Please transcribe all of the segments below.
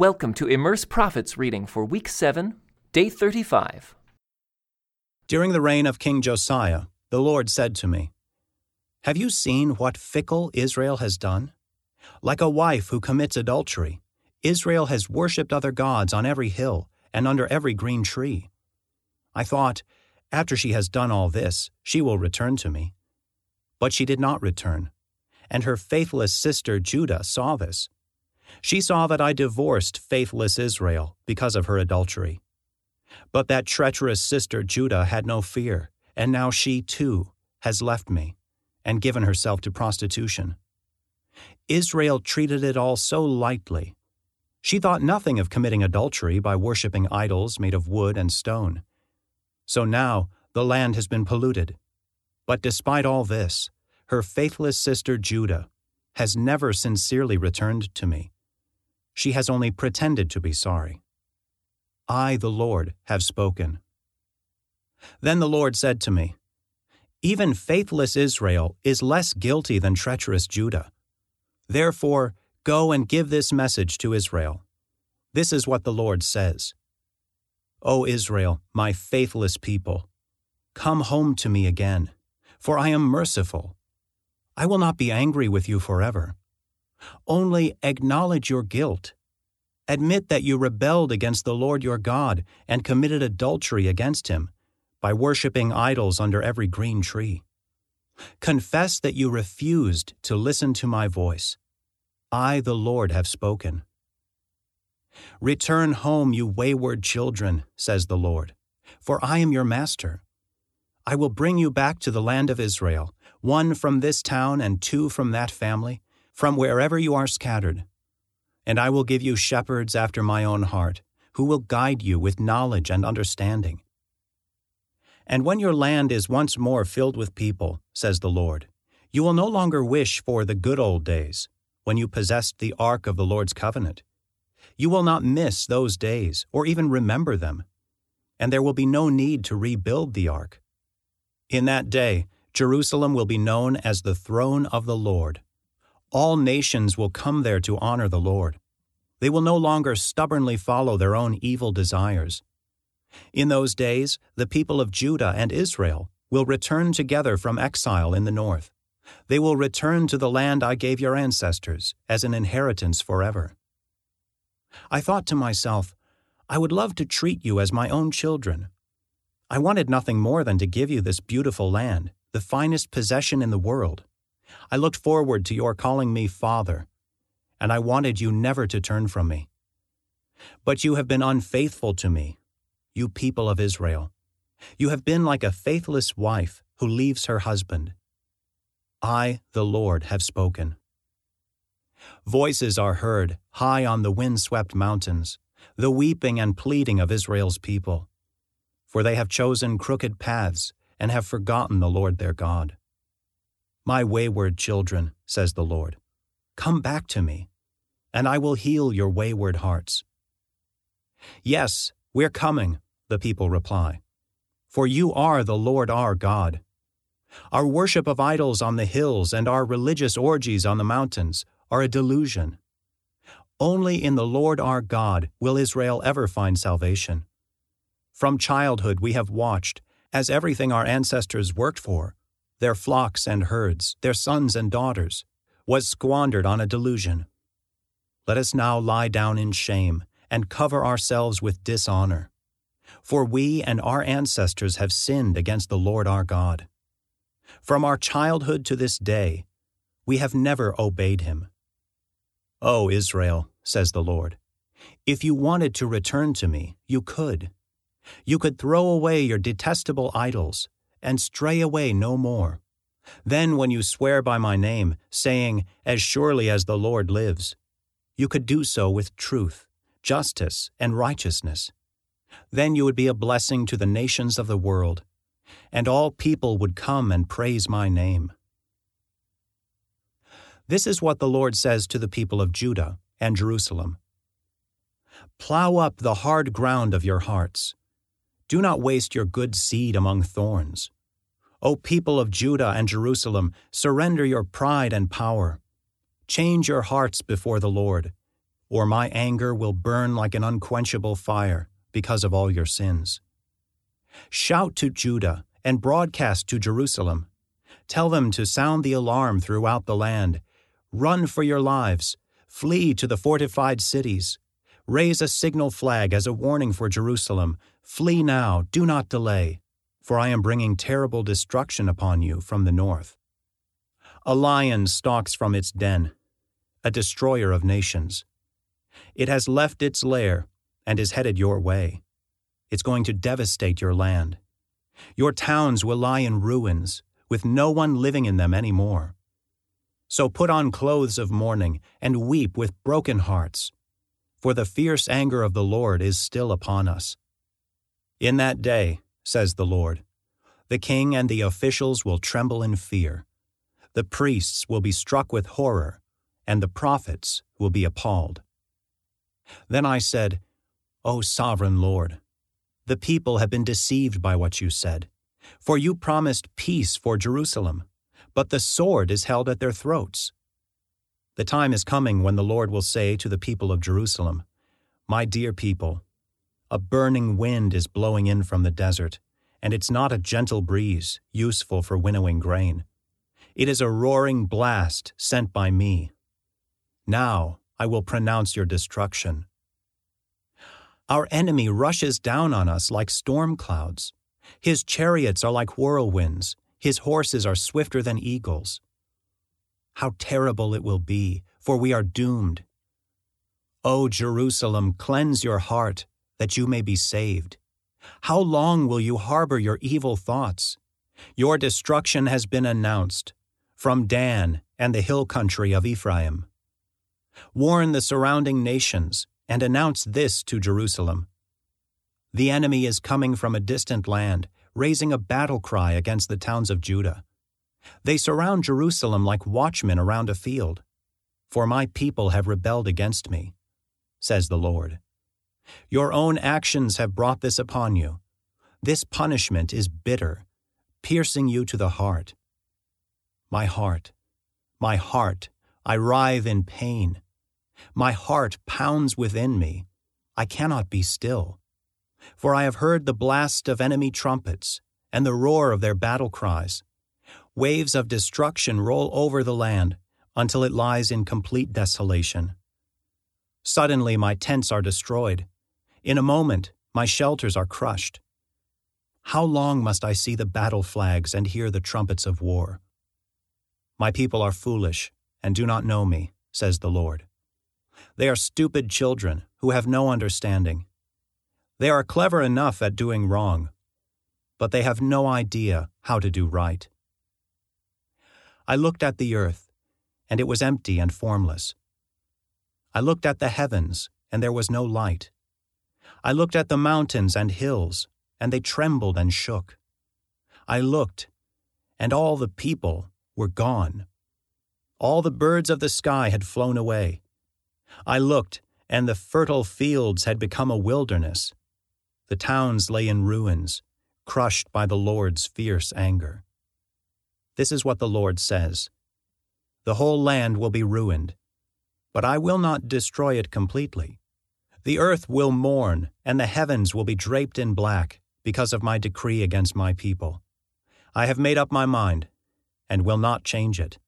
Welcome to Immerse Prophets reading for week 7, day 35. During the reign of King Josiah, the Lord said to me, Have you seen what fickle Israel has done? Like a wife who commits adultery, Israel has worshipped other gods on every hill and under every green tree. I thought, after she has done all this, she will return to me. But she did not return, and her faithless sister Judah saw this. She saw that I divorced faithless Israel because of her adultery. But that treacherous sister Judah had no fear, and now she, too, has left me and given herself to prostitution. Israel treated it all so lightly. She thought nothing of committing adultery by worshipping idols made of wood and stone. So now the land has been polluted. But despite all this, her faithless sister Judah has never sincerely returned to me. She has only pretended to be sorry. I, the Lord, have spoken. Then the Lord said to me, Even faithless Israel is less guilty than treacherous Judah. Therefore, go and give this message to Israel. This is what the Lord says O Israel, my faithless people, come home to me again, for I am merciful. I will not be angry with you forever. Only acknowledge your guilt. Admit that you rebelled against the Lord your God and committed adultery against him by worshiping idols under every green tree. Confess that you refused to listen to my voice. I, the Lord, have spoken. Return home, you wayward children, says the Lord, for I am your master. I will bring you back to the land of Israel, one from this town and two from that family from wherever you are scattered. And I will give you shepherds after my own heart, who will guide you with knowledge and understanding. And when your land is once more filled with people, says the Lord, you will no longer wish for the good old days, when you possessed the ark of the Lord's covenant. You will not miss those days, or even remember them, and there will be no need to rebuild the ark. In that day, Jerusalem will be known as the throne of the Lord all nations will come there to honor the Lord. They will no longer stubbornly follow their own evil desires. In those days, the people of Judah and Israel will return together from exile in the north. They will return to the land I gave your ancestors as an inheritance forever. I thought to myself, I would love to treat you as my own children. I wanted nothing more than to give you this beautiful land, the finest possession in the world. I looked forward to your calling me Father, and I wanted you never to turn from me. But you have been unfaithful to me, you people of Israel. You have been like a faithless wife who leaves her husband. I, the Lord, have spoken. Voices are heard high on the wind-swept mountains, the weeping and pleading of Israel's people. For they have chosen crooked paths and have forgotten the Lord their God. My wayward children, says the Lord, come back to me, and I will heal your wayward hearts. Yes, we're coming, the people reply, for you are the Lord our God. Our worship of idols on the hills and our religious orgies on the mountains are a delusion. Only in the Lord our God will Israel ever find salvation. From childhood we have watched, as everything our ancestors worked for, their flocks and herds, their sons and daughters, was squandered on a delusion. Let us now lie down in shame and cover ourselves with dishonor. For we and our ancestors have sinned against the Lord our God. From our childhood to this day, we have never obeyed him. O Israel, says the Lord, if you wanted to return to me, you could. You could throw away your detestable idols and stray away no more. Then, when you swear by my name, saying, As surely as the Lord lives, you could do so with truth, justice, and righteousness. Then you would be a blessing to the nations of the world, and all people would come and praise my name. This is what the Lord says to the people of Judah and Jerusalem Plow up the hard ground of your hearts do not waste your good seed among thorns. O people of Judah and Jerusalem, surrender your pride and power. Change your hearts before the Lord. or my anger will burn like an unquenchable fire because of all your sins. Shout to Judah and broadcast to Jerusalem. Tell them to sound the alarm throughout the land. Run for your lives. Flee to the fortified cities. Raise a signal flag as a warning for Jerusalem. Flee now, do not delay, for I am bringing terrible destruction upon you from the north. A lion stalks from its den, a destroyer of nations. It has left its lair and is headed your way. It's going to devastate your land. Your towns will lie in ruins, with no one living in them any more. So put on clothes of mourning and weep with broken hearts, for the fierce anger of the Lord is still upon us. In that day, says the Lord, the king and the officials will tremble in fear. The priests will be struck with horror, and the prophets will be appalled. Then I said, O sovereign Lord, the people have been deceived by what you said. For you promised peace for Jerusalem, but the sword is held at their throats. The time is coming when the Lord will say to the people of Jerusalem, My dear people, a burning wind is blowing in from the desert, and it's not a gentle breeze, useful for winnowing grain. It is a roaring blast sent by me. Now I will pronounce your destruction. Our enemy rushes down on us like storm clouds. His chariots are like whirlwinds, his horses are swifter than eagles. How terrible it will be, for we are doomed. O Jerusalem, cleanse your heart, that you may be saved. How long will you harbor your evil thoughts? Your destruction has been announced from Dan and the hill country of Ephraim. Warn the surrounding nations and announce this to Jerusalem The enemy is coming from a distant land, raising a battle cry against the towns of Judah. They surround Jerusalem like watchmen around a field. For my people have rebelled against me, says the Lord. Your own actions have brought this upon you. This punishment is bitter, piercing you to the heart. My heart, my heart, I writhe in pain. My heart pounds within me. I cannot be still. For I have heard the blast of enemy trumpets and the roar of their battle cries. Waves of destruction roll over the land until it lies in complete desolation. Suddenly my tents are destroyed. In a moment, my shelters are crushed. How long must I see the battle flags and hear the trumpets of war? My people are foolish and do not know me, says the Lord. They are stupid children who have no understanding. They are clever enough at doing wrong, but they have no idea how to do right. I looked at the earth, and it was empty and formless. I looked at the heavens, and there was no light. I looked at the mountains and hills, and they trembled and shook. I looked, and all the people were gone. All the birds of the sky had flown away. I looked, and the fertile fields had become a wilderness. The towns lay in ruins, crushed by the Lord's fierce anger. This is what the Lord says The whole land will be ruined, but I will not destroy it completely. The earth will mourn, and the heavens will be draped in black because of my decree against my people. I have made up my mind, and will not change it.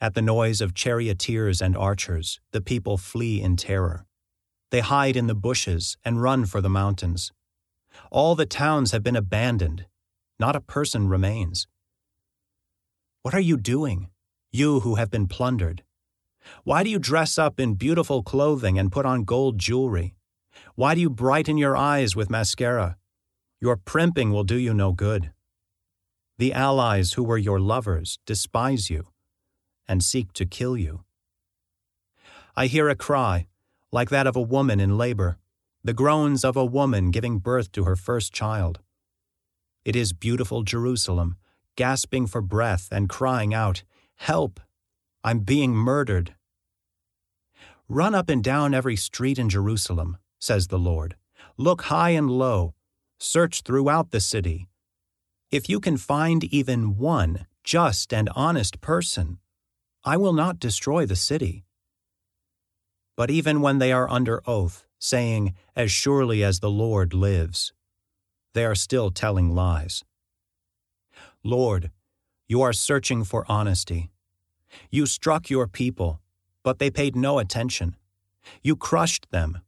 At the noise of charioteers and archers, the people flee in terror. They hide in the bushes and run for the mountains. All the towns have been abandoned. Not a person remains. What are you doing, you who have been plundered? Why do you dress up in beautiful clothing and put on gold jewelry? Why do you brighten your eyes with mascara? Your primping will do you no good. The allies who were your lovers despise you and seek to kill you. I hear a cry, like that of a woman in labor, the groans of a woman giving birth to her first child. It is beautiful Jerusalem, gasping for breath and crying out, Help! I'm being murdered. Run up and down every street in Jerusalem, says the Lord. Look high and low. Search throughout the city. If you can find even one just and honest person, I will not destroy the city. but even when they are under oath, saying, As surely as the Lord lives, they are still telling lies. Lord, you are searching for honesty. You struck your people, but they paid no attention. You crushed them,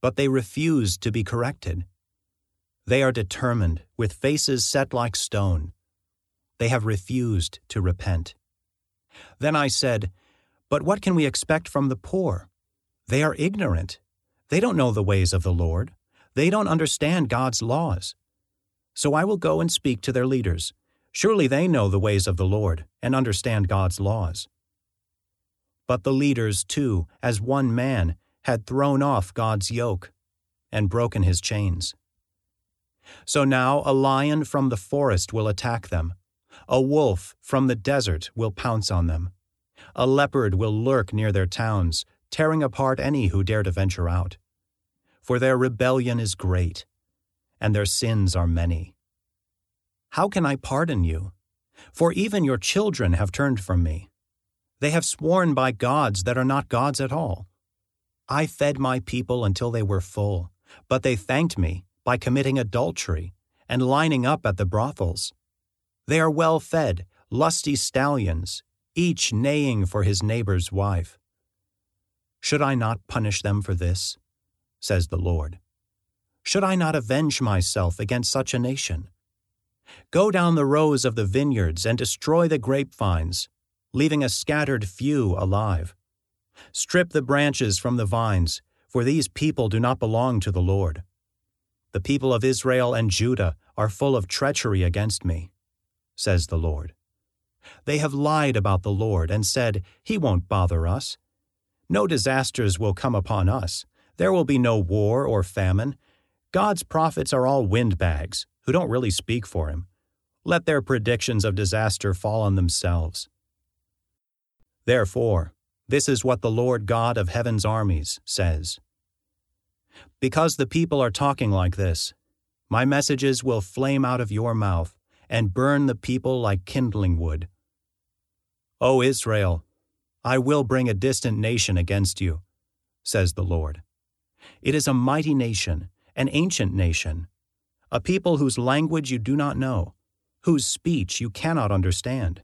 but they refused to be corrected. They are determined, with faces set like stone. They have refused to repent. Then I said, But what can we expect from the poor? They are ignorant. They don't know the ways of the Lord. They don't understand God's laws. So I will go and speak to their leaders. Surely they know the ways of the Lord and understand God's laws. But the leaders, too, as one man, had thrown off God's yoke and broken his chains. So now a lion from the forest will attack them. A wolf from the desert will pounce on them. A leopard will lurk near their towns, tearing apart any who dare to venture out. For their rebellion is great, and their sins are many. How can I pardon you? For even your children have turned from me. They have sworn by gods that are not gods at all. I fed my people until they were full, but they thanked me by committing adultery and lining up at the brothels. They are well fed, lusty stallions, each neighing for his neighbor's wife. Should I not punish them for this? says the Lord. Should I not avenge myself against such a nation? Go down the rows of the vineyards and destroy the grapevines, leaving a scattered few alive. Strip the branches from the vines, for these people do not belong to the Lord. The people of Israel and Judah are full of treachery against me, says the Lord. They have lied about the Lord and said, He won't bother us. No disasters will come upon us. There will be no war or famine. God's prophets are all windbags who don't really speak for Him. Let their predictions of disaster fall on themselves. Therefore, this is what the Lord God of heaven's armies says. Because the people are talking like this, my messages will flame out of your mouth and burn the people like kindling wood. O Israel, I will bring a distant nation against you, says the Lord. It is a mighty nation, an ancient nation, a people whose language you do not know, whose speech you cannot understand.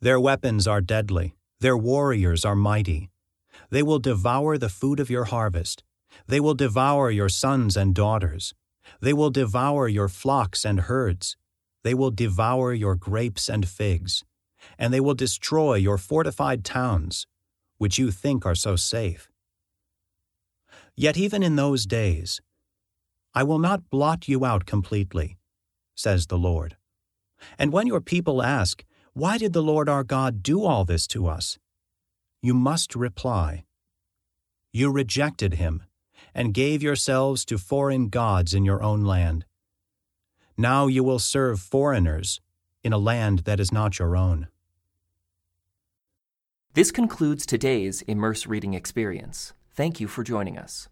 Their weapons are deadly, their warriors are mighty. They will devour the food of your harvest. They will devour your sons and daughters. They will devour your flocks and herds. They will devour your grapes and figs. And they will destroy your fortified towns, which you think are so safe. Yet even in those days, I will not blot you out completely, says the Lord. And when your people ask, why did the Lord our God do all this to us? You must reply, You rejected him and gave yourselves to foreign gods in your own land. Now you will serve foreigners in a land that is not your own. This concludes today's Immerse Reading Experience. Thank you for joining us.